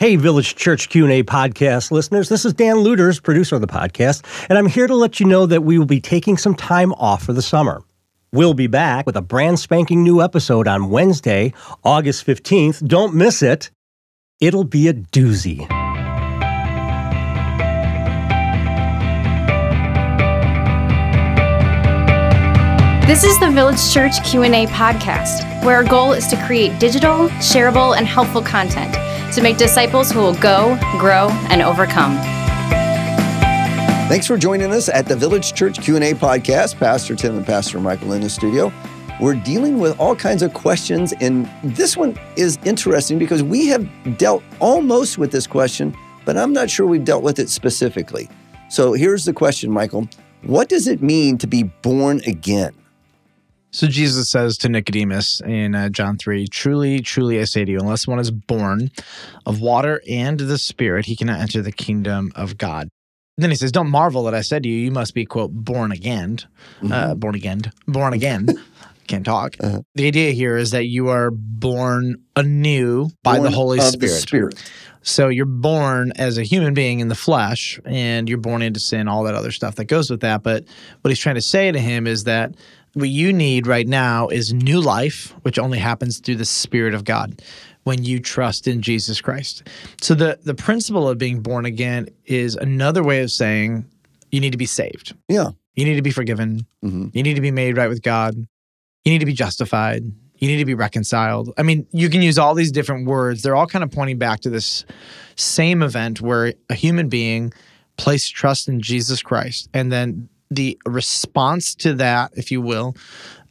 Hey, Village Church Q&A podcast listeners. This is Dan Lueders, producer of the podcast, and I'm here to let you know that we will be taking some time off for the summer. We'll be back with a brand spanking new episode on Wednesday, August 15th. Don't miss it. It'll be a doozy. This is the Village Church Q&A podcast, where our goal is to create digital, shareable, and helpful content to make disciples who will go, grow, and overcome. Thanks for joining us at the Village Church Q&A podcast. Pastor Tim and Pastor Michael in the studio. We're dealing with all kinds of questions and this one is interesting because we have dealt almost with this question, but I'm not sure we've dealt with it specifically. So here's the question, Michael. What does it mean to be born again? So Jesus says to Nicodemus in uh, John 3, Truly, truly, I say to you, unless one is born of water and the Spirit, he cannot enter the kingdom of God. Then he says, Don't marvel that I said to you, you must be, quote, born again. Mm-hmm. Uh, born again. Born again. Can't talk. Uh-huh. The idea here is that you are born anew by Born the Holy Spirit. The Spirit. So you're born as a human being in the flesh and you're born into sin, all that other stuff that goes with that. But what he's trying to say to him is that what you need right now is new life, which only happens through the Spirit of God when you trust in Jesus Christ. So the the principle of being born again is another way of saying you need to be saved. Yeah. You need to be forgiven. Mhm. You need to be made right with God. You need to be justified. You need to be reconciled. I mean, you can use all these different words. They're all kind of pointing back to this same event where a human being placed trust in Jesus Christ. And then the response to that, if you will,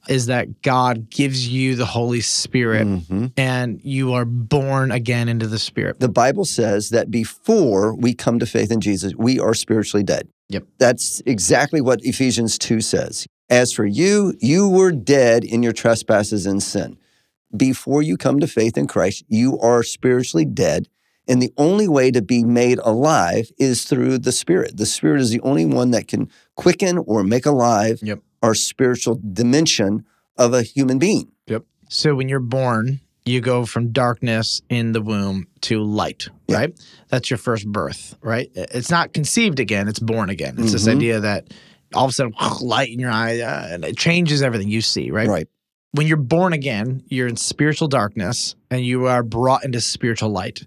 is that God gives you the Holy Spirit Mhm. and you are born again into the Spirit. The Bible says that before we come to faith in Jesus, we are spiritually dead. Yep. That's exactly what Ephesians 2 says. As for you, you were dead in your trespasses and sin. Before you come to faith in Christ, you are spiritually dead. And the only way to be made alive is through the Spirit. The Spirit is the only one that can quicken or make alive Yep. our spiritual dimension of a human being. Yep. So when you're born, you go from darkness in the womb to light, Yeah. right? That's your first birth, right? It's not conceived again, it's born again. It's this Mhm. idea that all of a sudden light in your eye uh, and it changes everything you see, right? Right. When you're born again, you're in spiritual darkness and you are brought into spiritual light.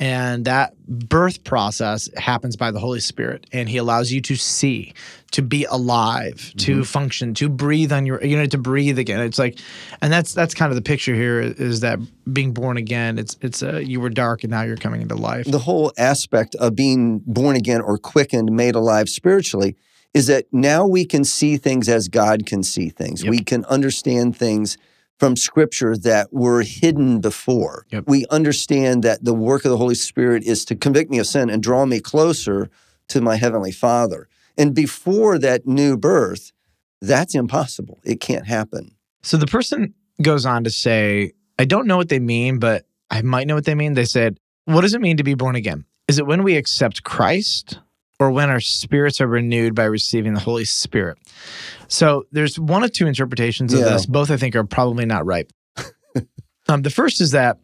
And that birth process happens by the Holy Spirit and he allows you to see, to be alive, to function, to breathe on your you know to breathe again. It's like and that's that's kind of the picture here is that being born again, it's it's uh, you were dark and now you're coming into life. the whole aspect of being born again or quickened, made alive spiritually, is that now we can see things as God can see things. Yep. We can understand things from scripture that were hidden before. Yep. We understand that the work of the Holy Spirit is to convict me of sin and draw me closer to my Heavenly Father. And before that new birth, that's impossible. It can't happen. So the person goes on to say, I don't know what they mean, but I might know what they mean. They said, What does it mean to be born again? Is it when we accept Christ or when our spirits are renewed by receiving the Holy Spirit? So there's one of two interpretations of Yeah. this. Both I think are probably not right. um, the first is that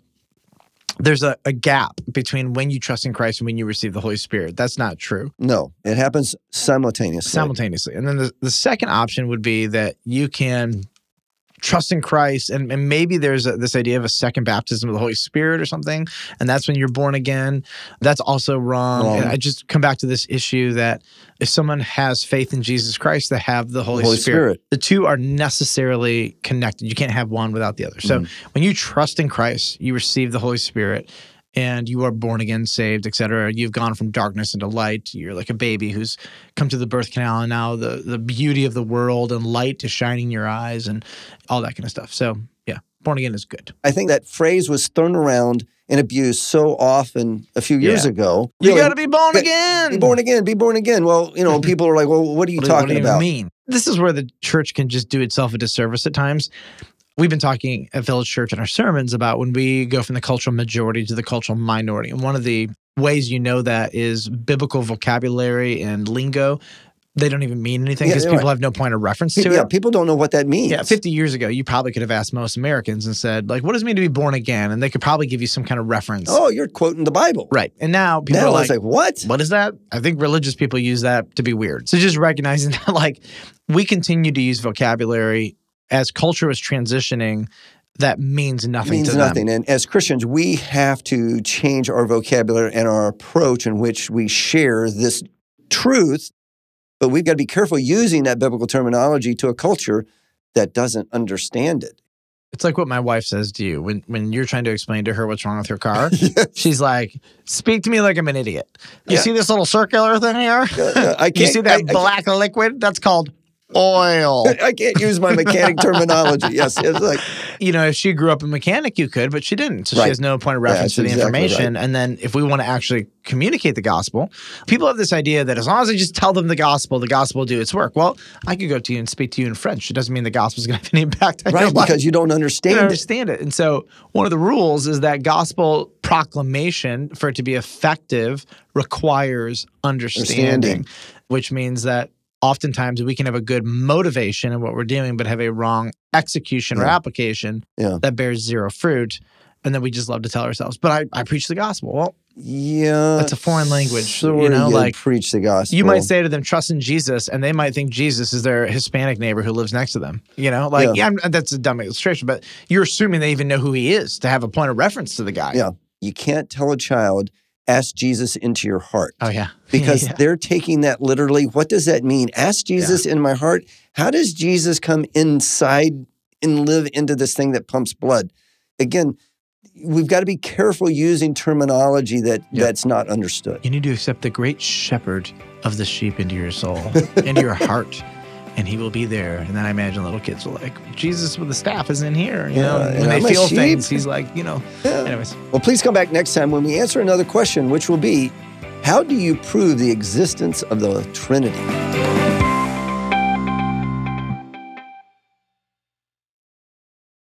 there's a, a gap between when you trust in Christ and when you receive the Holy Spirit. That's not true No, it happens simultaneously. simultaneously. And then the, the second option would be that you can trust in Christ, and, and maybe there's a, this idea of a second baptism of the Holy Spirit or something, and that's when you're born again. That's also wrong. Wrong. And I just come back to this issue that if someone has faith in Jesus Christ, they have the Holy, Holy Spirit. Spirit. The two are necessarily connected. You can't have one without the other. So Mm-hmm. when you trust in Christ, you receive the Holy Spirit and you are born again, saved, etc. You've gone from darkness into light. You're like a baby who's come to the birth canal, and now the the beauty of the world and light is shining your eyes, and all that kind of stuff. So yeah, born again is good. I think that phrase was thrown around and abused so often a few years Yeah. ago. You Really, got to be born again. Be born again. Be born again. Well, you know, people are like, well, what are you What do- what talking do you about? mean? This is where the church can just do itself a disservice at times. We've been talking at Village Church in our sermons about when we go from the cultural majority to the cultural minority. And one of the ways you know that is biblical vocabulary and lingo. they don't even mean anything because yeah, people right. have no point of reference to yeah, it. people don't know what that means. Yeah, 50 years ago, you probably could have asked most Americans and said, like, what does it mean to be born again? And they could probably give you some kind of reference. Oh, you're quoting the Bible. Right. And now people Now are like, like, what? what is that? I think religious people use that to be weird. So just recognizing that, like, we continue to use vocabulary as culture is transitioning that means nothing means to them. nothing. And as Christians, we have to change our vocabulary and our approach in which we share this truth. But we've got to be careful using that biblical terminology to a culture that doesn't understand it. It's like what my wife says to you when, when you're trying to explain to her what's wrong with her car. She's like, speak to me like I'm an idiot. You Yeah. see this little circular thing here? Uh, I you can't- see that I- I- black liquid? That's called oil. I can't use my mechanic terminology. Yes, it's like you know, if she grew up a mechanic, you could, but she didn't. So Right. she has no point of reference that's to the exactly information. And then if we want to actually communicate the gospel, people have this idea that as long as I just tell them the gospel, the gospel will do its work. Well, I could go to you and speak to you in French. It doesn't mean the gospel is going to have any impact on your right because you don't You understand don't it. understand it. And so one of the rules is that gospel proclamation, for it to be effective, requires understanding, Understanding. which means that oftentimes we can have a good motivation in what we're doing, but have a wrong execution or application Yeah. that bears zero fruit. And then we just love to tell ourselves, but I, I preach the gospel. Well, Yeah, That's a foreign language, So you know, you like, preach the gospel. you might say to them, trust in Jesus, and they might think Jesus is their Hispanic neighbor who lives next to them. You know, like, yeah, I'm- that's a dumb illustration, but you're assuming they even know who he is to have a point of reference to the guy. Yeah. you can't tell a child, ask Jesus into your heart. Oh, yeah. because Yeah. they're taking that literally. What does that mean? Ask Jesus in my heart. How does Jesus come inside and live into this thing that pumps blood? Again, we've got to be careful using terminology that Yeah. that's not understood. You need to accept the great shepherd of the sheep into your soul, into your heart, and he will be there. And then I imagine little kids are like, Jesus with the staff is in here. You Yeah, know, and when they I'm feel things, he's like, you know. Yeah. Anyways, Well, please come back next time when we answer another question, which will be, how do you prove the existence of the Trinity?